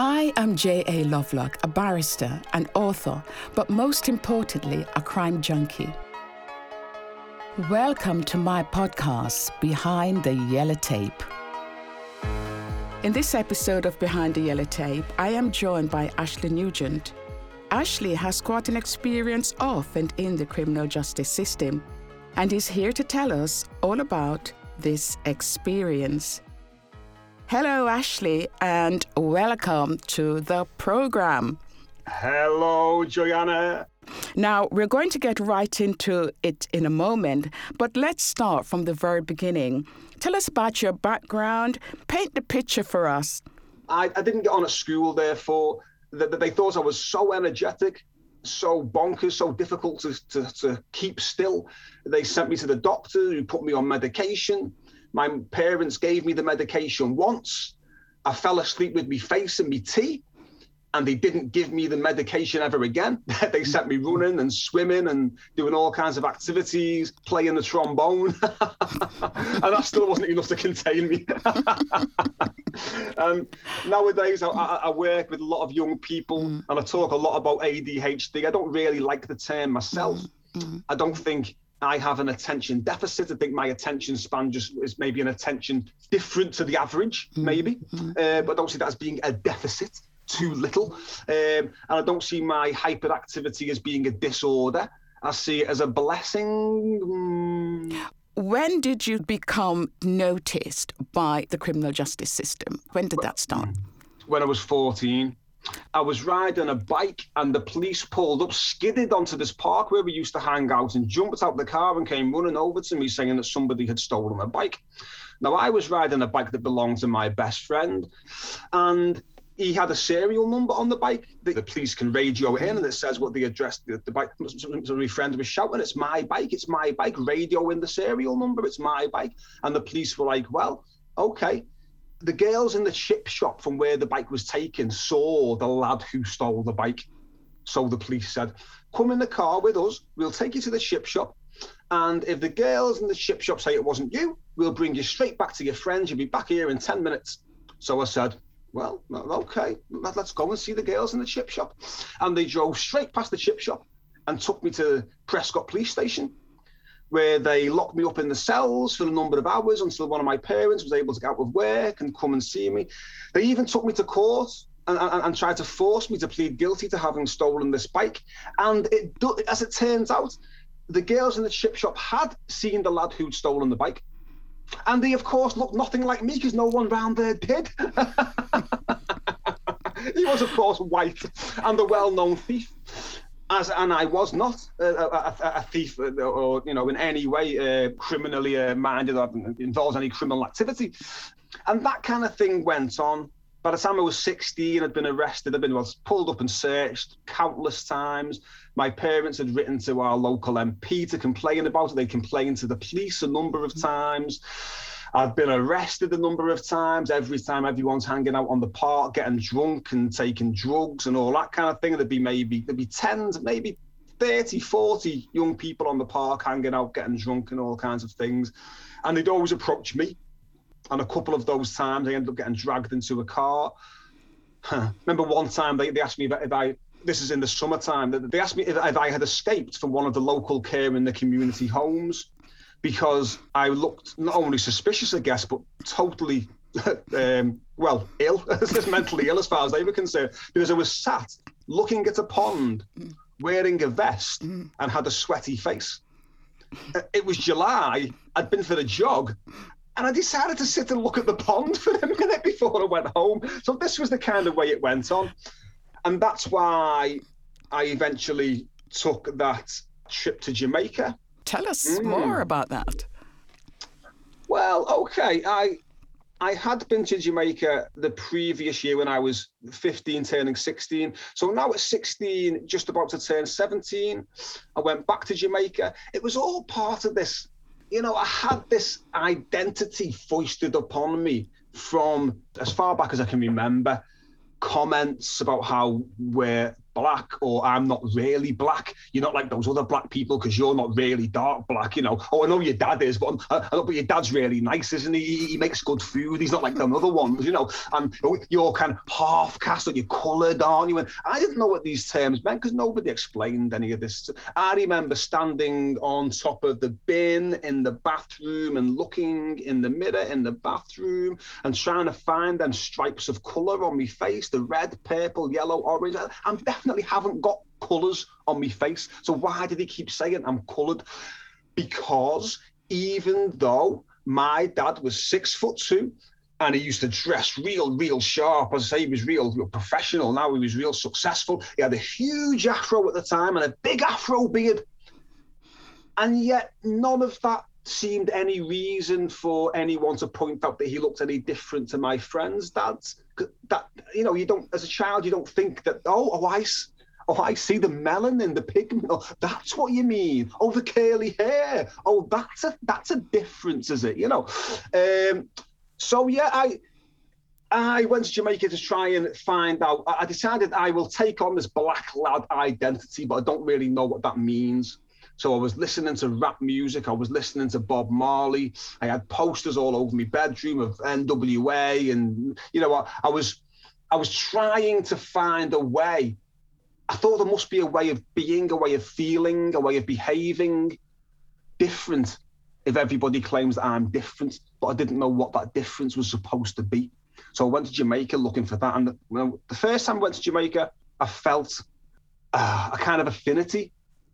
I am J.A. Lovelock, a barrister, an author, but most importantly, a crime junkie. Welcome to my podcast, Behind the Yellow Tape. In this episode of Behind the Yellow Tape, I am joined by Ashley Nugent. Ashley has quite an experience of and in the criminal justice system and is here to tell us all about this experience. Hello, Ashley, and welcome to the program. Hello, Joanna. Now, we're going to get right into it in a moment, but let's start from the very beginning. Tell us about your background, paint the picture for us. I, I didn't get on at school, therefore, that they thought I was so energetic, so bonkers, so difficult to, to, to keep still. They sent me to the doctor who put me on medication. My parents gave me the medication once. I fell asleep with me face and me tea, and they didn't give me the medication ever again. they sent me running and swimming and doing all kinds of activities, playing the trombone, and that still wasn't enough to contain me. um, nowadays, I, I, work with a lot of young people, mm. and I talk a lot about ADHD. I don't really like the term myself. Mm. Mm. I don't think I have an attention deficit. I think my attention span just is maybe an attention different to the average, mm-hmm. maybe. Mm-hmm. Uh, but I don't see that as being a deficit, too little. Um, and I don't see my hyperactivity as being a disorder. I see it as a blessing. Mm. When did you become noticed by the criminal justice system? When did that start? When I was 14. I was riding a bike and the police pulled up, skidded onto this park where we used to hang out and jumped out the car and came running over to me saying that somebody had stolen a bike. Now, I was riding a bike that belonged to my best friend and he had a serial number on the bike that the police can radio in and it says what the address the, the bike my friend was shouting it's my bike it's my bike radio in the serial number it's my bike and the police were like well okay the girls in the chip shop from where the bike was taken saw the lad who stole the bike. So the police said, Come in the car with us, we'll take you to the chip shop. And if the girls in the chip shop say it wasn't you, we'll bring you straight back to your friends. You'll be back here in 10 minutes. So I said, Well, okay, let's go and see the girls in the chip shop. And they drove straight past the chip shop and took me to Prescot Police Station where they locked me up in the cells for a number of hours until one of my parents was able to get out of work and come and see me. They even took me to court and, and, and tried to force me to plead guilty to having stolen this bike. And it, as it turns out, the girls in the chip shop had seen the lad who'd stolen the bike. And they, of course, looked nothing like me because no one round there did. he was, of course, white and the well known thief as and I was not a, a, a thief uh, or you know in any way uh, criminally uh, minded or involves any criminal activity, and that kind of thing went on. By the time I was 16, I'd been arrested. I'd been well, pulled up and searched countless times. My parents had written to our local MP to complain about it. They complained to the police a number of times. I've been arrested a number of times. Every time everyone's hanging out on the park, getting drunk and taking drugs and all that kind of thing. There'd be maybe there'd be tens, maybe 30, 40 young people on the park hanging out, getting drunk and all kinds of things. And they'd always approach me. And a couple of those times, I ended up getting dragged into a car. Remember one time they, they asked me if I, this is in the summertime, they asked me if, if I had escaped from one of the local care in the community homes because I looked not only suspicious, I guess, but totally, um, well, ill, mentally ill as far as they were concerned, because I was sat looking at a pond, wearing a vest, mm. and had a sweaty face. Uh, it was July. I'd been for a jog, and I decided to sit and look at the pond for a minute before I went home. So this was the kind of way it went on, and that's why I eventually took that trip to Jamaica Tell us mm. more about that. Well, okay. I I had been to Jamaica the previous year when I was 15, turning 16. So now at 16, just about to turn 17, I went back to Jamaica. It was all part of this. You know, I had this identity foisted upon me from as far back as I can remember. Comments about how we're black or I'm not really black. You're not like those other black people because you're not really dark black, you know. Oh, I know your dad is, but I, I know, but your dad's really nice, isn't he? He makes good food. He's not like them other ones, you know. And oh, you're kind of half caste or you're coloured, aren't you? And I didn't know what these terms meant because nobody explained any of this. I remember standing on top of the bin in the bathroom and looking in the mirror in the bathroom and trying to find them stripes of colour on my face, the red, purple, yellow, orange. I'm definitely haven't got colours on my face. So why did he keep saying I'm coloured? Because even though my dad was six foot two and he used to dress real, real sharp. As I say, he was real, real professional. Now he was real successful. He had a huge afro at the time and a big afro beard. And yet, none of that seemed any reason for anyone to point out that he looked any different to my friends' dads. That you know, you don't as a child, you don't think that. Oh, oh, I, oh, I see the melanin, the pigment. Oh, that's what you mean. Oh, the curly hair. Oh, that's a that's a difference, is it? You know. Um, so yeah, I I went to Jamaica to try and find out. I decided I will take on this black lad identity, but I don't really know what that means. So I was listening to rap music. I was listening to Bob Marley. I had posters all over my bedroom of NWA, and you know, I, I was, I was trying to find a way. I thought there must be a way of being, a way of feeling, a way of behaving different. If everybody claims that I'm different, but I didn't know what that difference was supposed to be. So I went to Jamaica looking for that. And the, the first time I went to Jamaica, I felt uh, a kind of affinity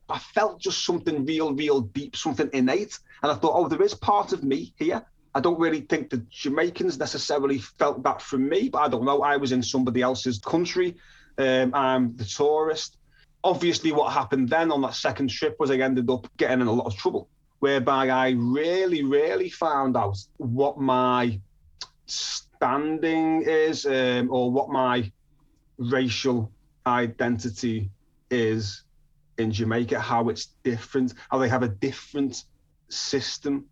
I felt just something real, real deep, something innate. And I thought, oh, there is part of me here. I don't really think the Jamaicans necessarily felt that from me, but I don't know. I was in somebody else's country. Um, I'm the tourist. Obviously, what happened then on that second trip was I ended up getting in a lot of trouble, whereby I really, really found out what my standing is um, or what my racial identity is in Jamaica, how it's different, how they have a different system.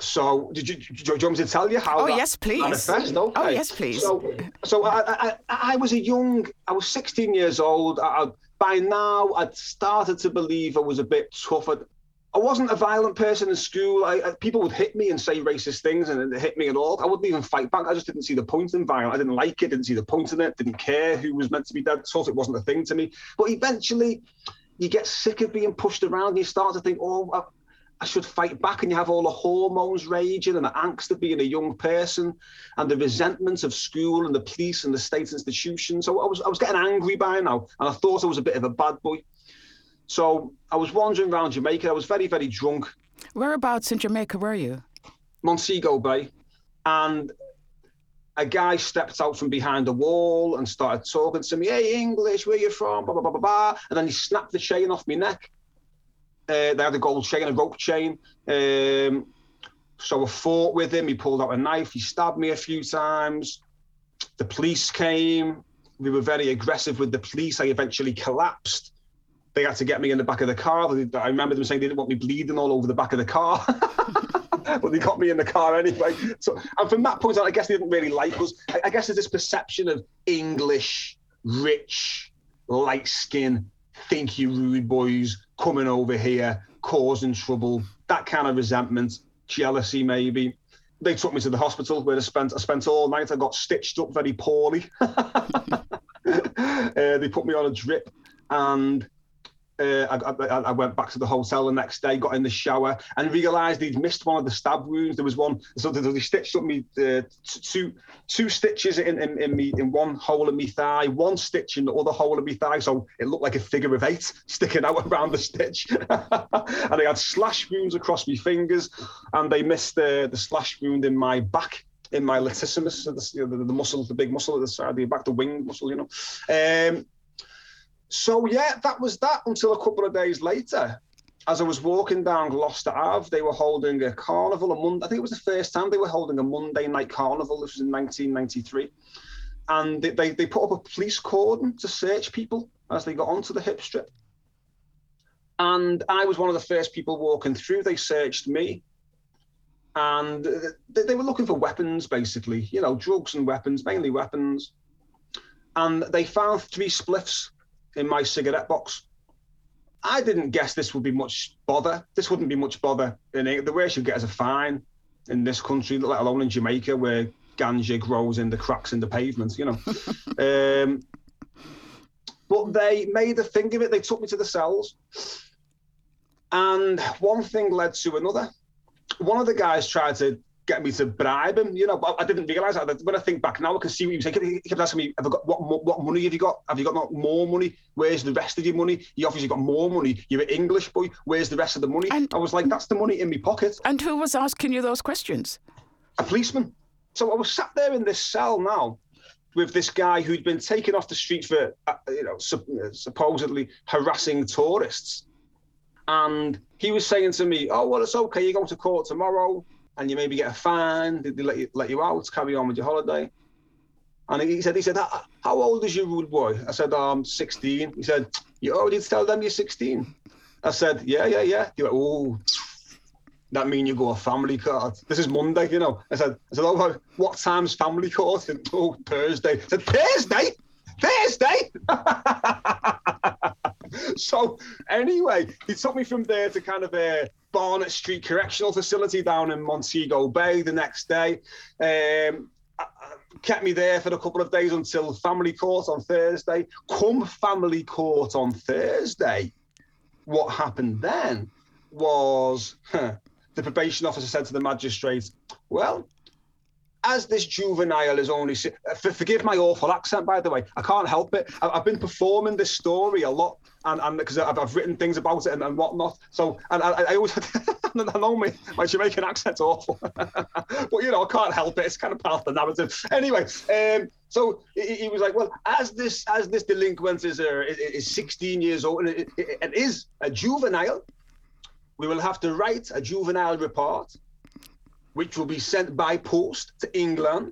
So, did you, do you want me to tell you how? Oh yes, please. Manifest? Oh, okay. Oh yes, please. So, so I, I, I was a young, I was 16 years old. I, by now, I'd started to believe I was a bit tougher. I wasn't a violent person in school. I, I, people would hit me and say racist things and it hit me at all. I wouldn't even fight back. I just didn't see the point in violence. I didn't like it, didn't see the point in it, didn't care who was meant to be dead. Thought it wasn't a thing to me. But eventually, you get sick of being pushed around and you start to think, oh, I, I should fight back. And you have all the hormones raging and the angst of being a young person and the resentment of school and the police and the state institutions. So I was, I was getting angry by now. And I thought I was a bit of a bad boy. So I was wandering around Jamaica. I was very, very drunk. Whereabouts in Jamaica were you? Montego Bay. And a guy stepped out from behind a wall and started talking to me, hey, English, where you from? Blah, blah, blah, blah, blah. And then he snapped the chain off my neck. Uh, they had a gold chain, a rope chain. Um, so I fought with him. He pulled out a knife. He stabbed me a few times. The police came. We were very aggressive with the police. I eventually collapsed. They had to get me in the back of the car. I remember them saying they didn't want me bleeding all over the back of the car. but they got me in the car anyway. So, and from that point on, I guess they didn't really like us. I, I guess there's this perception of English, rich, light skin, think you rude boys coming over here, causing trouble, that kind of resentment, jealousy maybe. They took me to the hospital where I spent I spent all night. I got stitched up very poorly. uh, they put me on a drip and uh, I, I, I, went back to the hotel the next day, got in the shower, and realised he'd missed one of the stab wounds. There was one, so they stitched up me uh, two two stitches in, in, in me in one hole of me thigh, one stitch in the other hole of me thigh, so it looked like a figure of eight sticking out around the stitch. and I had slash wounds across my fingers, and they missed the the slash wound in my back in my latissimus, the, the, the, muscle, the big muscle at the side of your back, the wing muscle, you know. Um, so yeah, that was that until a couple of days later. As I was walking down Gloucester Ave, they were holding a carnival. A Monday, I think it was the first time they were holding a Monday night carnival. This was in 1993, and they, they, they put up a police cordon to search people as they got onto the hip strip. And I was one of the first people walking through. They searched me, and they, they were looking for weapons, basically. You know, drugs and weapons, mainly weapons. And they found three spliffs in my cigarette box. I didn't guess this would be much bother. This wouldn't be much bother. In the worst you get is a fine in this country, let alone in Jamaica, where ganja grows in the cracks in the pavement. You know. um, but they made a thing of it. They took me to the cells, and one thing led to another. One of the guys tried to get me to bribe him. You know, but I didn't realise that. When I think back now, I can see what he was saying. He kept asking me, "Have I got what? What money have you got? Have you got more money? Where's the rest of your money? You obviously got more money. You're an English boy. Where's the rest of the money?" And, I was like, "That's the money in my pocket." And who was asking you those questions? A policeman. So I was sat there in this cell now with this guy who'd been taken off the street for, uh, you know, supposedly harassing tourists. And he was saying to me, "Oh well, it's okay. You go to court tomorrow and you maybe get a fine, they, let you let you out, carry on with your holiday. And he said, he said, how old is your rude boy? I said, I'm 16. He said, you already tell them you're 16. I said, yeah, yeah, yeah. He went, oh, that mean you go a family court? This is Monday, you know. I said, I said, oh, what time's family court? oh, Thursday. I said, Thursday? Thursday? so anyway, he took me from there to kind of a Barnett Street Correctional Facility down in Montego Bay the next day. Um, kept me there for a couple of days until family court on Thursday. Come family court on Thursday, what happened then was huh, the probation officer said to the magistrate, Well, as this juvenile is only, forgive my awful accent, by the way, I can't help it. I've been performing this story a lot, and and because I've, I've written things about it and, and whatnot. So, and I, I always, I know me, my Jamaican accent's awful, but you know, I can't help it. It's kind of part of the narrative. Anyway, um, so he, he, was like, well, as this as this delinquent is uh, is 16 years old and, it, it is a juvenile, we will have to write a juvenile report which will be sent by post to England,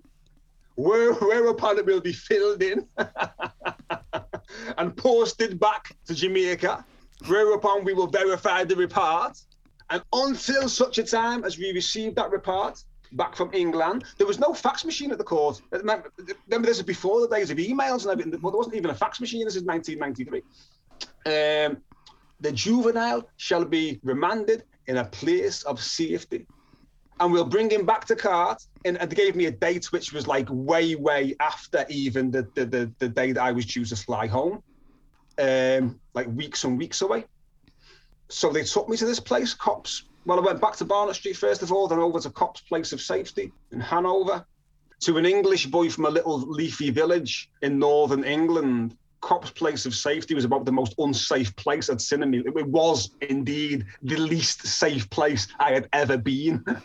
where, whereupon it will be filled in and posted back to Jamaica, whereupon we will verify the report. And until such a time as we receive that report back from England, there was no fax machine at the court. Remember, this is before the days of emails and everything. Well, there wasn't even a fax machine. This is 1993. Um, the juvenile shall be remanded in a place of safety and we'll bring him back to cart. And, and they gave me a date which was like way, way after even the the, the, the day that I was due to fly home, um, like weeks and weeks away. So they took me to this place, Copse. Well, I went back to Barnett Street first of all, then over to Copse Place of Safety in Hanover, to an English boy from a little leafy village in northern England Copse place of safety was about the most unsafe place I'd seen in me. It was indeed the least safe place I had ever been.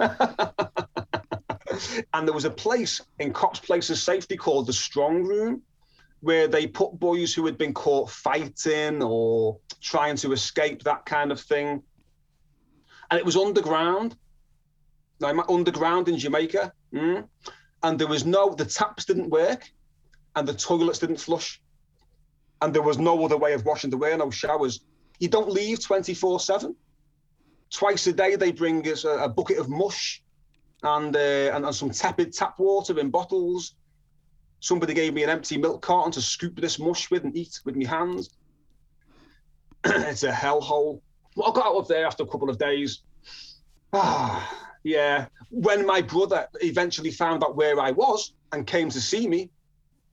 and there was a place in Copse place of safety called the Strong Room, where they put boys who had been caught fighting or trying to escape, that kind of thing. And it was underground. Now, underground in Jamaica. Mm, and there was no, the taps didn't work and the toilets didn't flush and there was no other way of washing. There were no showers. You don't leave 24 7. Twice a day, they bring us a, a bucket of mush and, uh, and, and some tepid tap water in bottles. Somebody gave me an empty milk carton to scoop this mush with and eat with my hands. it's a hellhole. Well, I got out of there after a couple of days. Ah, yeah. When my brother eventually found out where I was and came to see me,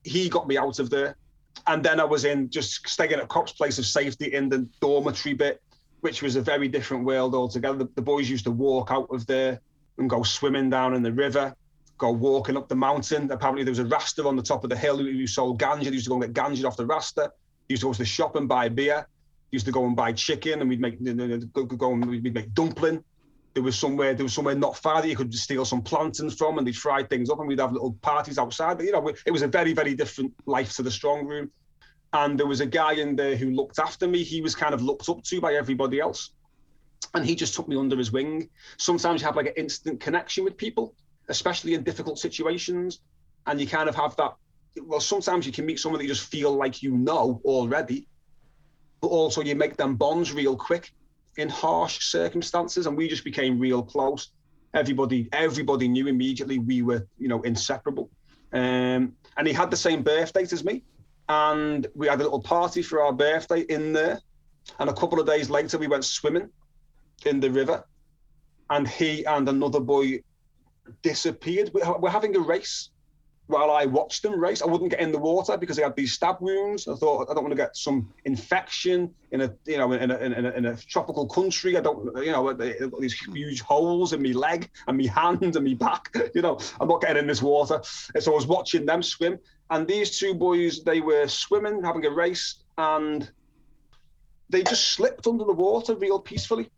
he got me out of there and then I was in just staying at Copse place of safety in the dormitory bit, which was a very different world altogether. The, the boys used to walk out of there and go swimming down in the river, go walking up the mountain. Apparently, there was a rasta on the top of the hill who, who sold ganja. They used to go and get ganja off the rasta. They used to go to the shop and buy beer. They used to go and buy chicken, and we'd make go, and we'd make dumpling. There was somewhere there was somewhere not far that you could steal some plantains from, and they'd fry things up, and we'd have little parties outside. But you know, it was a very very different life to the strong room. And there was a guy in there who looked after me. He was kind of looked up to by everybody else, and he just took me under his wing. Sometimes you have like an instant connection with people, especially in difficult situations, and you kind of have that. Well, sometimes you can meet someone that you just feel like you know already, but also you make them bonds real quick in harsh circumstances, and we just became real close. Everybody, everybody knew immediately we were, you know, inseparable. Um, and he had the same birth date as me, and we had a little party for our birthday in there. And a couple of days later, we went swimming in the river, and he and another boy disappeared. We're having a race while I watched them race. I wouldn't get in the water because they had these stab wounds. I thought I don't want to get some infection in a you know in a, in a, in a tropical country. I don't you know these huge holes in my leg and my hand and my back. You know I'm not getting in this water. So I was watching them swim, and these two boys they were swimming, having a race, and they just slipped under the water real peacefully,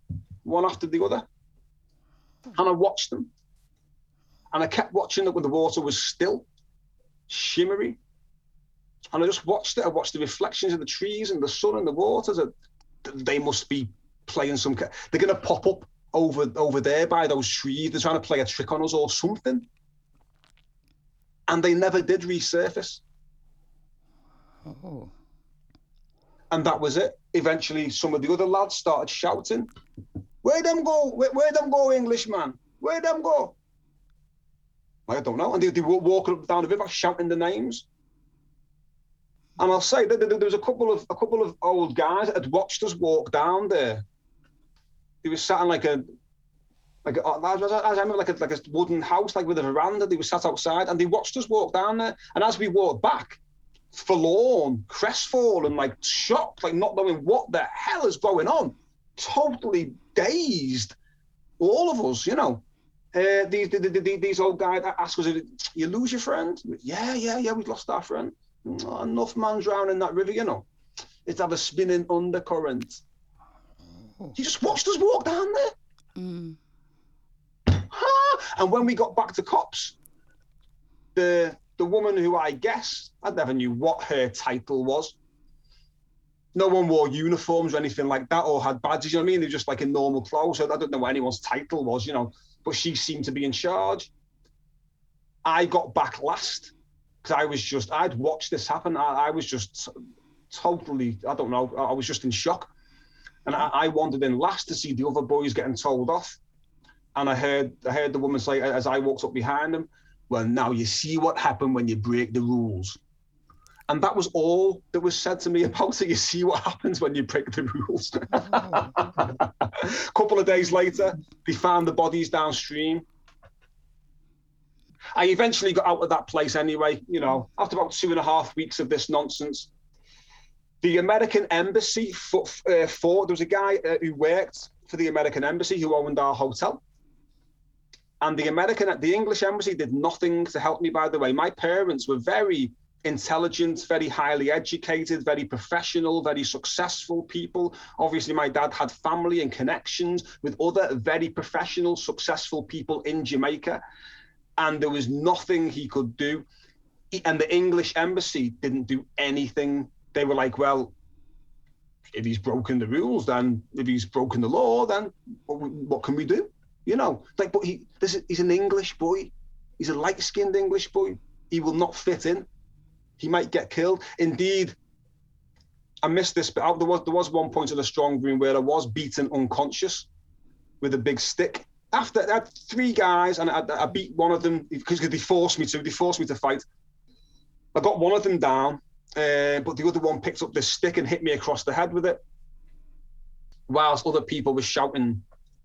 one after the other. And I watched them. And I kept watching it when the water was still shimmery. And I just watched it. I watched the reflections of the trees and the sun and the waters. They must be playing some. They're going to pop up over over there by those trees. They're trying to play a trick on us or something. And they never did resurface. Oh. And that was it. Eventually, some of the other lads started shouting, "Where them go? Where, where them go, Englishman? Where them go?" I don't know. And they, they were walking up down the river shouting the names. And I'll say that there was a couple of a couple of old guys that had watched us walk down there. They were sat in like a like remember like a like a wooden house, like with a veranda. They were sat outside and they watched us walk down there. And as we walked back, forlorn, crestfallen, like shocked, like not knowing what the hell is going on, totally dazed, all of us, you know. Uh, these, these, these old guys ask us, you lose your friend? Yeah, yeah, yeah, we've lost our friend. Oh, enough man drowning in that river, you know. It's have a spinning undercurrent. Oh. You just watched us walk down there. Mm. And when we got back to Copse, the the woman who I guess I never knew what her title was. No one wore uniforms or anything like that, or had badges. You know what I mean? They're just like in normal clothes. So I don't know what anyone's title was. You know, but she seemed to be in charge. I got back last because I was just, I'd watched this happen. I, I was just totally, I don't know, I was just in shock. And I, I, wandered in last to see the other boys getting told off. And I heard, I heard the woman say, as I walked up behind them, well, now you see what happened when you break the rules. And that was all that was said to me about it. You see what happens when you break the rules. A couple of days later, they found the bodies downstream. I eventually got out of that place anyway, you know, after about two and a half weeks of this nonsense. The American embassy for, uh, for there was a guy uh, who worked for the American embassy who owned our hotel. And the American, the English embassy did nothing to help me, by the way. My parents were very intelligent, very highly educated, very professional, very successful people. Obviously, my dad had family and connections with other very professional, successful people in Jamaica. And there was nothing he could do. And the English embassy didn't do anything. They were like, well, if he's broken the rules, then if he's broken the law, then what can we do? You know, like, but he, this is, he's an English boy. He's a light-skinned English boy. He will not fit in he might get killed. Indeed, I missed this, but there was there was one point in the strong room where I was beaten unconscious with a big stick. After I had three guys, and I, I beat one of them because they forced me to. They forced me to fight. I got one of them down, uh, but the other one picked up this stick and hit me across the head with it. Whilst other people were shouting,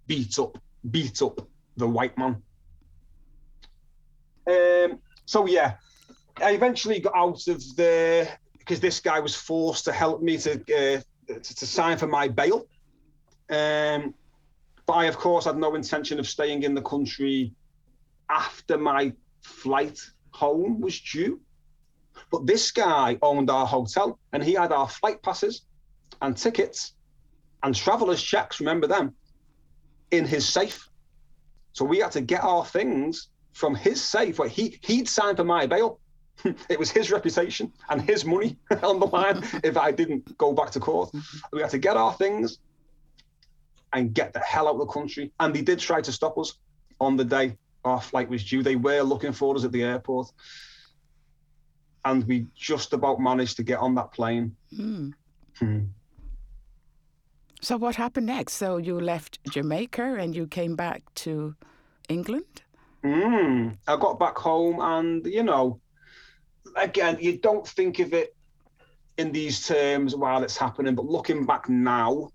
"Beat up, beat up the white man." Um, so yeah, I eventually got out of the because this guy was forced to help me to uh, to, to, sign for my bail. Um, but I, of course, had no intention of staying in the country after my flight home was due. But this guy owned our hotel and he had our flight passes and tickets and travelers' checks, remember them, in his safe. So we had to get our things from his safe. Where he he'd signed for my bail. it was his reputation and his money on the line if I didn't go back to court. We had to get our things and get the hell out of the country. And they did try to stop us on the day our flight was due. They were looking for us at the airport. And we just about managed to get on that plane. Mm. Hmm. So, what happened next? So, you left Jamaica and you came back to England? Mm. I got back home and, you know, again, you don't think of it in these terms while it's happening, but looking back now,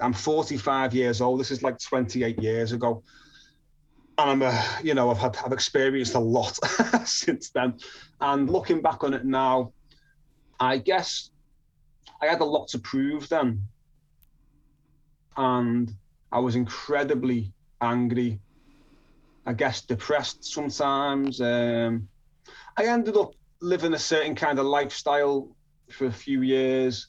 I'm 45 years old. This is like 28 years ago. And I'm a, you know, I've had, I've experienced a lot since then. And looking back on it now, I guess I had a lot to prove then. And I was incredibly angry, I guess depressed sometimes. Um, I ended up living a certain kind of lifestyle for a few years,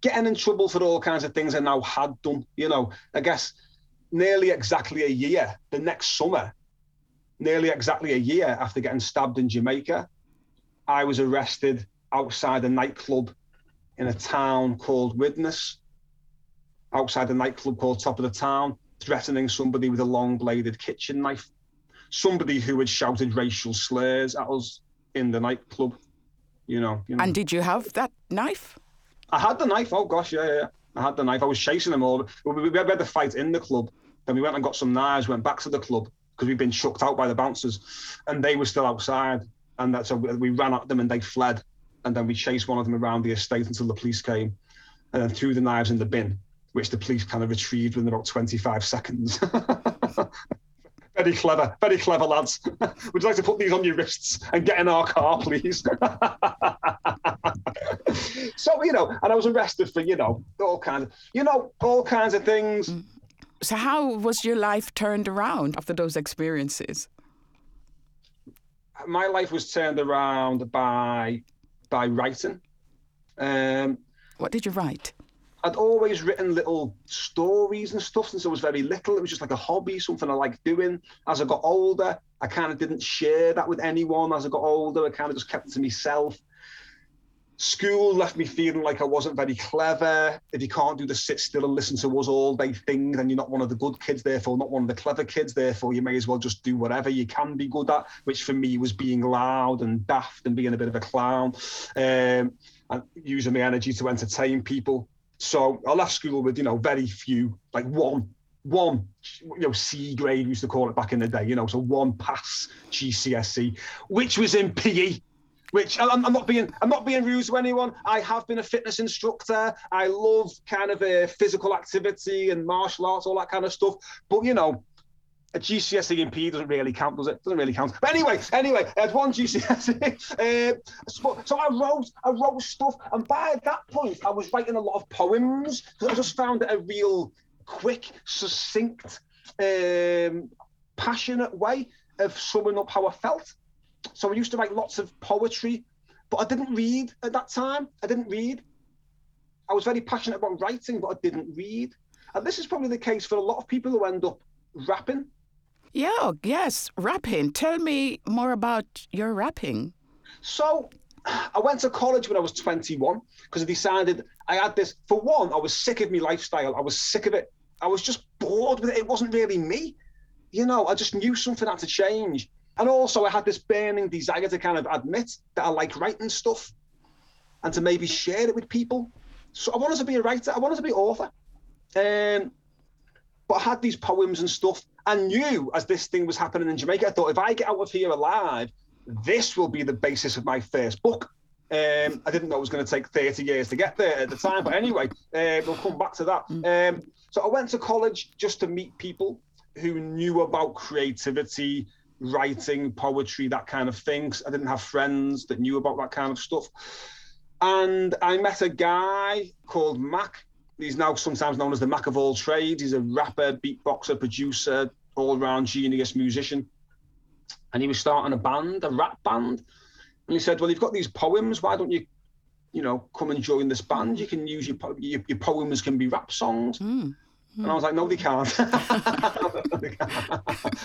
getting in trouble for all kinds of things I now had done. You know, I guess nearly exactly a year, the next summer, nearly exactly a year after getting stabbed in Jamaica, I was arrested outside a nightclub in a town called Widnes, outside a nightclub called Top of the Town, threatening somebody with a long bladed kitchen knife. Somebody who had shouted racial slurs at us in the nightclub. You know, you know. And did you have that knife? I had the knife. Oh gosh, yeah, yeah, yeah. I had the knife. I was chasing them all. We, we, we had the fight in the club. Then we went and got some knives. Went back to the club because we'd been chucked out by the bouncers, and they were still outside. And that's so we ran at them and they fled. And then we chased one of them around the estate until the police came, and then threw the knives in the bin, which the police kind of retrieved within about 25 seconds. very clever, very clever lads. Would you like to put these on your wrists and get in our car, please? so you know, and I was arrested for you know all kinds, of, you know, all kinds of things. So how was your life turned around after those experiences? My life was turned around by by writing. Um, what did you write? I'd always written little stories and stuff since I was very little. It was just like a hobby, something I liked doing. As I got older, I kind of didn't share that with anyone. As I got older, I kind of just kept it to myself. School left me feeling like I wasn't very clever. If you can't do the sit still and listen to us all day thing, then you're not one of the good kids, therefore not one of the clever kids. Therefore, you may as well just do whatever you can be good at, which for me was being loud and daft and being a bit of a clown um, and using my energy to entertain people. So I left school with, you know, very few, like one, one, you know, C grade, we used to call it back in the day, you know, so one pass GCSE, which was in PE. Which I'm, I'm not being, I'm not being rude to anyone. I have been a fitness instructor. I love kind of a physical activity and martial arts, all that kind of stuff. But you know, a GCSE in PE doesn't really count, does it? Doesn't really count. But anyway, anyway, had one GCSE. uh, so I wrote, I wrote stuff, and by that point, I was writing a lot of poems because I just found it a real quick, succinct, um, passionate way of summing up how I felt. So I used to write lots of poetry, but I didn't read at that time. I didn't read. I was very passionate about writing, but I didn't read. And this is probably the case for a lot of people who end up rapping yeah, yes, rapping. Tell me more about your rapping. So, I went to college when I was 21 because I decided I had this. For one, I was sick of my lifestyle. I was sick of it. I was just bored with it. It wasn't really me. You know, I just knew something had to change. And also, I had this burning desire to kind of admit that I like writing stuff and to maybe share it with people. So I wanted to be a writer. I wanted to be an author. Um, but I had these poems and stuff I knew as this thing was happening in Jamaica, I thought if I get out of here alive, this will be the basis of my first book. Um, I didn't know it was going to take 30 years to get there at the time, but anyway, uh, we'll come back to that. Mm. Um, so I went to college just to meet people who knew about creativity, writing, poetry, that kind of things. I didn't have friends that knew about that kind of stuff. And I met a guy called Mac, He's now sometimes known as the Mac of all trades. He's a rapper, beatboxer, producer, all round genius musician. And he was starting a band, a rap band. And he said, Well, you've got these poems. Why don't you, you know, come and join this band? You can use your, your, your poems, can be rap songs. Mm. And I was like, no, they can't.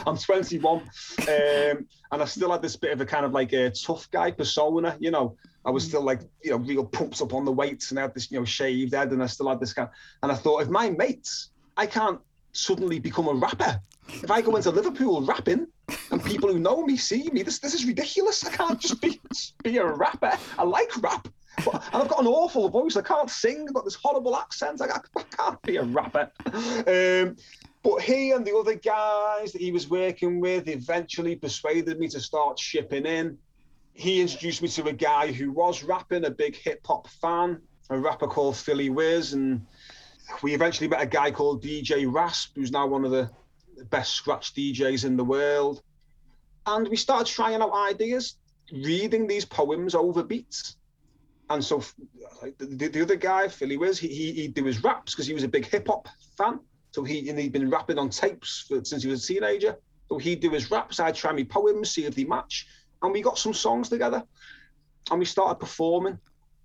I'm 21. Um, and I still had this bit of a kind of like a tough guy persona, you know. I was mm. still like, you know, real pumps up on the weights and I had this, you know, shaved head and I still had this kind. And I thought, if my mates, I can't suddenly become a rapper. If I go into Liverpool rapping and people who know me see me, this this is ridiculous. I can't just be be a rapper. I like rap. And I've got an awful voice. I can't sing. I've got this horrible accent. I, I can't be a rapper. Um, but he and the other guys that he was working with eventually persuaded me to start shipping in. he introduced me to a guy who was rapping, a big hip hop fan, a rapper called Philly Wiz, and we eventually met a guy called DJ Rasp, who's now one of the best scratch DJs in the world. And we started trying out ideas, reading these poems over beats. And so the, the other guy, Philly Wiz, he, he, he'd do his raps because he was a big hip hop fan. So he and he'd been rapping on tapes for, since he was a teenager. So he'd do his raps, I'd try my poems, see if they match. And we got some songs together. And we started performing.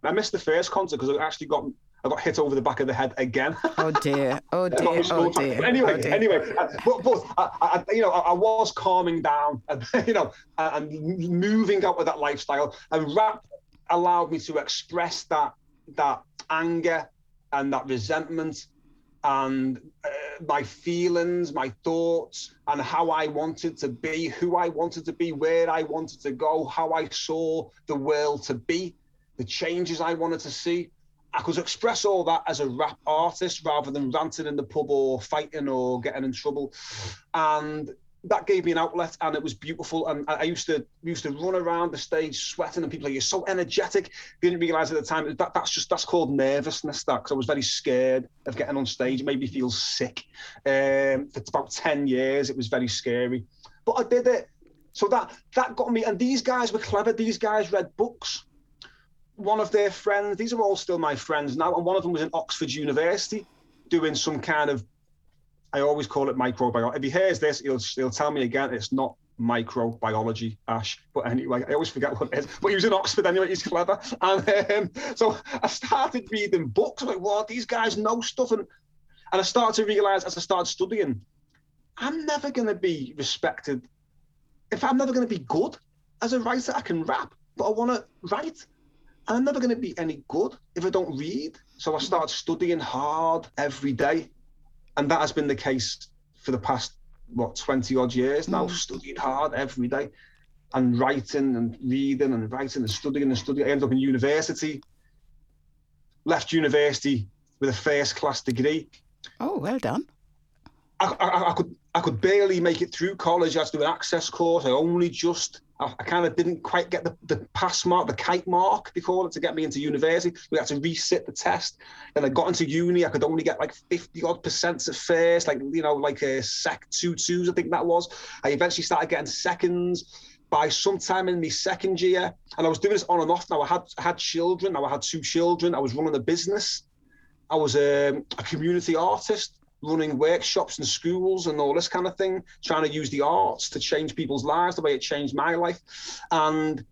I missed the first concert because I actually got I got hit over the back of the head again. Oh dear! Oh dear! oh dear! But anyway, oh dear. anyway, uh, but, but I, I, you know, I, I was calming down, and you know, and moving out of that lifestyle, and rap allowed me to express that that anger and that resentment and uh, my feelings, my thoughts, and how I wanted to be, who I wanted to be, where I wanted to go, how I saw the world to be, the changes I wanted to see. I could express all that as a rap artist rather than ranting in the pub or fighting or getting in trouble. And that gave me an outlet and it was beautiful. And I used to used to run around the stage sweating and people like, you're so energetic. Didn't realize at the time that that's just that's called nervousness. That because I was very scared of getting on stage. It made me feel sick. Um, for about 10 years, it was very scary. But I did it. So that that got me. And these guys were clever. These guys read books one of their friends, these are all still my friends now, and one of them was in Oxford University doing some kind of, I always call it microbiology. If he hears this, he'll, he'll tell me again, it's not microbiology, Ash. But anyway, I always forget what it is. But he was in Oxford anyway, he's clever. And um, so I started reading books. I'm like, what? These guys know stuff. And, and I started to realize as I started studying, I'm never going to be respected. If I'm never going to be good as a writer, I can rap, but I want to write. And I'm never going to be any good if I don't read. So I started studying hard every day. And that has been the case for the past, what, 20 odd years now, mm. studying hard every day and writing and reading and writing and studying and studying. I ended up in university, left university with a first class degree. Oh, well done. I, I, I, could I could barely make it through college. I had to do an access course. I only just I, kind of didn't quite get the, the pass mark, the kite mark, they call it, to get me into university. We had to resit the test. Then I got into uni. I could only get like 50 odd percent at first, like, you know, like a sec two twos, I think that was. I eventually started getting seconds by sometime in my second year. And I was doing this on and off. Now I had I had children. Now I had two children. I was running a business. I was um, a community artist running workshops and schools and all this kind of thing, trying to use the arts to change people's lives the way it changed my life. And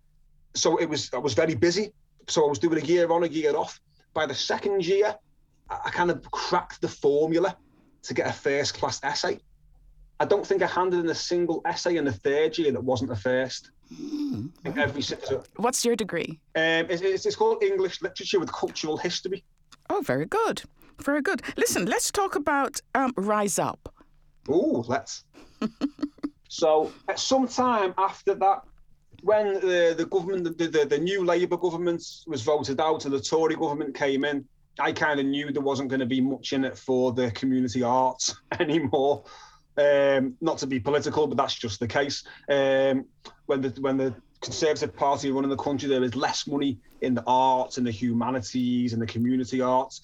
so it was I was very busy. So I was doing a year on, a year off. By the second year, I kind of cracked the formula to get a first class essay. I don't think I handed in a single essay in the third year that wasn't a first. Mm. Every What's your degree? Um, it's, it's called English Literature with Cultural History. Oh, very good. Very good. Listen, let's talk about um, Rise Up. Oh, let's. so, at some time after that, when the, the government, the, the, the new Labour government was voted out and the Tory government came in, I kind of knew there wasn't going to be much in it for the community arts anymore. Um, not to be political, but that's just the case. Um, when the when the Conservative Party running the country, there is less money in the arts and the humanities and the community arts.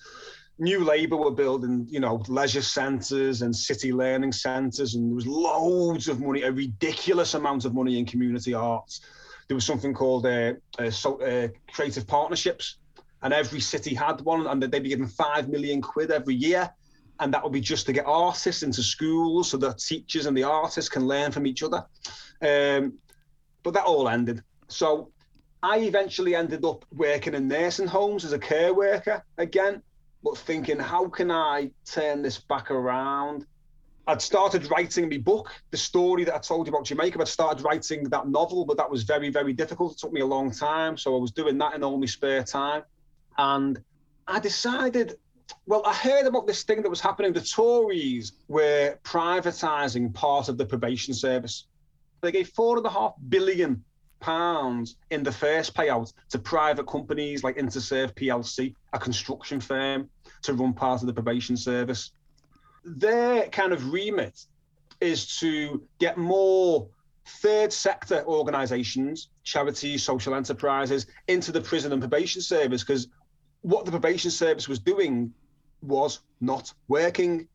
New Labour were building, you know, leisure centres and city learning centres, and there was loads of money, a ridiculous amount of money in community arts. There was something called uh, uh, so, uh, creative partnerships, and every city had one, and they'd be given five million quid every year, and that would be just to get artists into schools so that teachers and the artists can learn from each other. Um, but that all ended. So I eventually ended up working in nursing homes as a care worker again but thinking, how can I turn this back around? I'd started writing my book, the story that I told you about Jamaica. I'd started writing that novel, but that was very, very difficult. It took me a long time. So I was doing that in all my spare time. And I decided, well, I heard about this thing that was happening. The Tories were privatising part of the probation service. They gave four and a half billion pounds in the first payout to private companies like Interserve PLC, a construction firm, to run part of the probation service. Their kind of remit is to get more third sector organisations, charities, social enterprises, into the prison and probation service because what the probation service was doing was not working.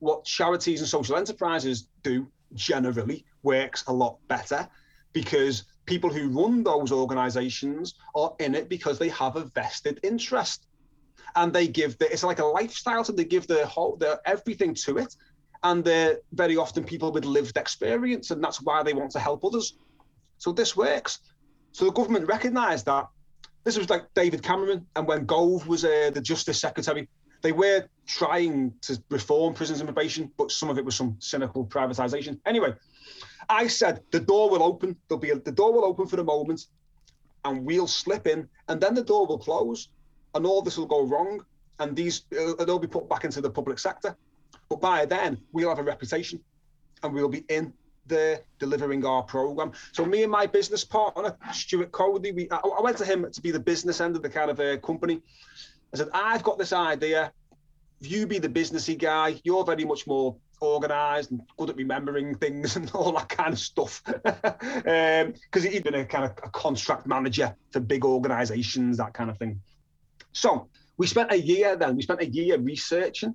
What charities and social enterprises do generally works a lot better because people who run those organizations are in it because they have a vested interest and they give the, it's like a lifestyle so they give their whole their everything to it. And they're very often people with lived experience and that's why they want to help others. So this works. So the government recognized that. This was like david cameron and when gove was uh, the justice secretary they were trying to reform prisons and probation but some of it was some cynical privatization. Anyway I said the door will open. There'll be a, the door will open for the moment, and we'll slip in, and then the door will close, and all this will go wrong, and these it'll be put back into the public sector. But by then, we'll have a reputation, and we'll be in there delivering our program. So me and my business partner, Stuart Cody, we I, went to him to be the business end of the kind of uh, company. I said, I've got this idea. You be the businessy guy. You're very much more organised and good at remembering things and all that kind of stuff. Because um, he'd been a kind of a contract manager for big organisations, that kind of thing. So we spent a year then, we spent a year researching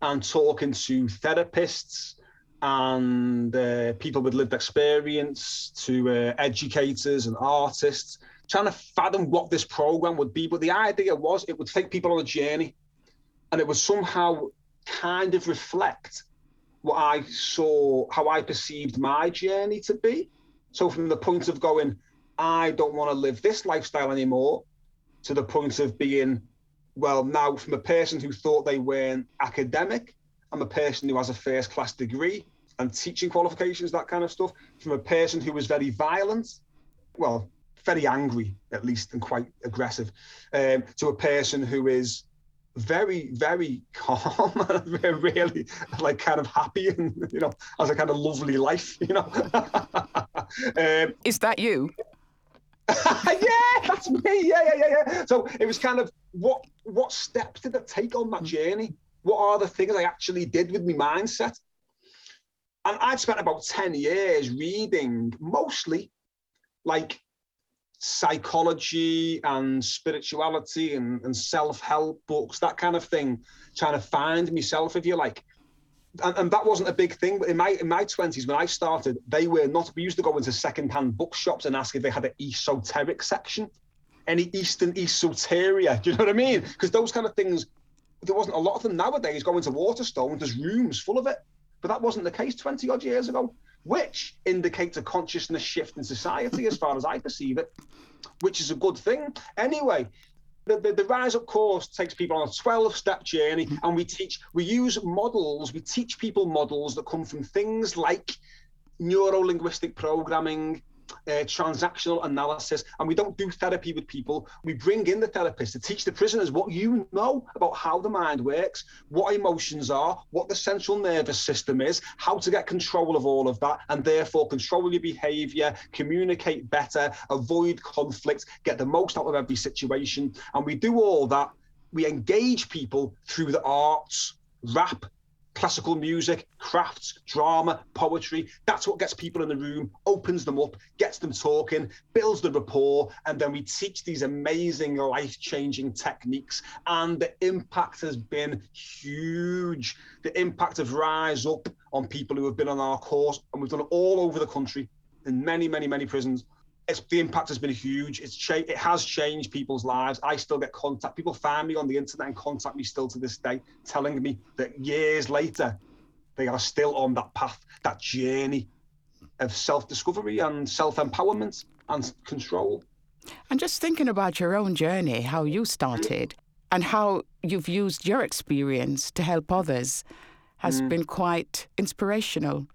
and talking to therapists and uh, people with lived experience, to uh, educators and artists, trying to fathom what this program would be. But the idea was it would take people on a journey and it would somehow kind of reflect what I saw, how I perceived my journey to be. So from the point of going, I don't want to live this lifestyle anymore, to the point of being, well, now from a person who thought they weren't academic, I'm a person who has a first class degree and teaching qualifications, that kind of stuff. From a person who was very violent, well, very angry at least, and quite aggressive, um, to a person who is very, very calm, and really like kind of happy and, you know, has a kind of lovely life, you know. um, Is that you? yeah, that's me. Yeah, yeah, yeah, yeah. So it was kind of what what steps did I take on that mm. journey? What are the things I actually did with my mindset? And I'd spent about 10 years reading mostly like psychology and spirituality and, and self-help books, that kind of thing, trying to find myself, if you like. And, and, that wasn't a big thing. But in my in my twenties, when I started, they were not. We used to go into second-hand bookshops and ask if they had an esoteric section, any Eastern esoteria. Do you know what I mean? Because those kind of things, there wasn't a lot of them nowadays. Going to Waterstone, there's rooms full of it, but that wasn't the case twenty odd years ago which indicates a consciousness shift in society as far as I perceive it, which is a good thing. Anyway, the, the, the, Rise Up course takes people on a 12 step journey, mm-hmm. and we teach, we use models, we teach people models that come from things like neuro linguistic programming, uh, transactional analysis, and we don't do therapy with people. We bring in the therapist to teach the prisoners what you know about how the mind works, what emotions are, what the central nervous system is, how to get control of all of that, and therefore control your behavior, communicate better, avoid conflict, get the most out of every situation. And we do all that. We engage people through the arts, rap, classical music, crafts, drama, poetry. That's what gets people in the room, opens them up, gets them talking, builds the rapport, and then we teach these amazing life changing techniques. And the impact has been huge. The impact of Rise Up on people who have been on our course, and we've done it all over the country in many, many, many prisons it's, the impact has been huge. It's cha- it has changed people's lives. I still get contact. People find me on the internet and contact me still to this day, telling me that years later, they are still on that path, that journey of self-discovery and self-empowerment and control. And just thinking about your own journey, how you started, and how you've used your experience to help others, has mm. been quite inspirational.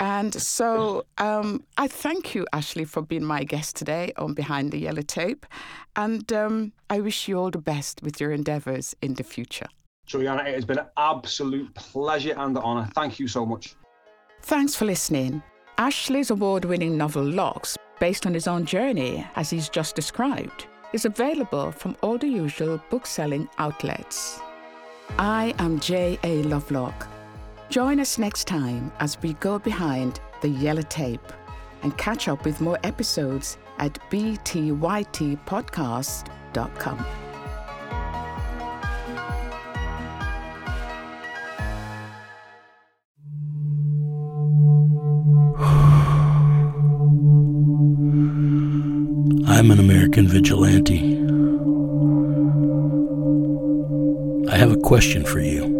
And so um, I thank you, Ashley, for being my guest today on Behind the Yellow Tape. And um, I wish you all the best with your endeavours in the future. Juliana, it has been an absolute pleasure and honour. Thank you so much. Thanks for listening. Ashley's award winning novel Locks, based on his own journey, as he's just described, is available from all the usual book selling outlets. I am J.A. Lovelock Join us next time as we go behind the yellow tape and catch up with more episodes at btytpodcast.com. I'm an American vigilante. I have a question for you.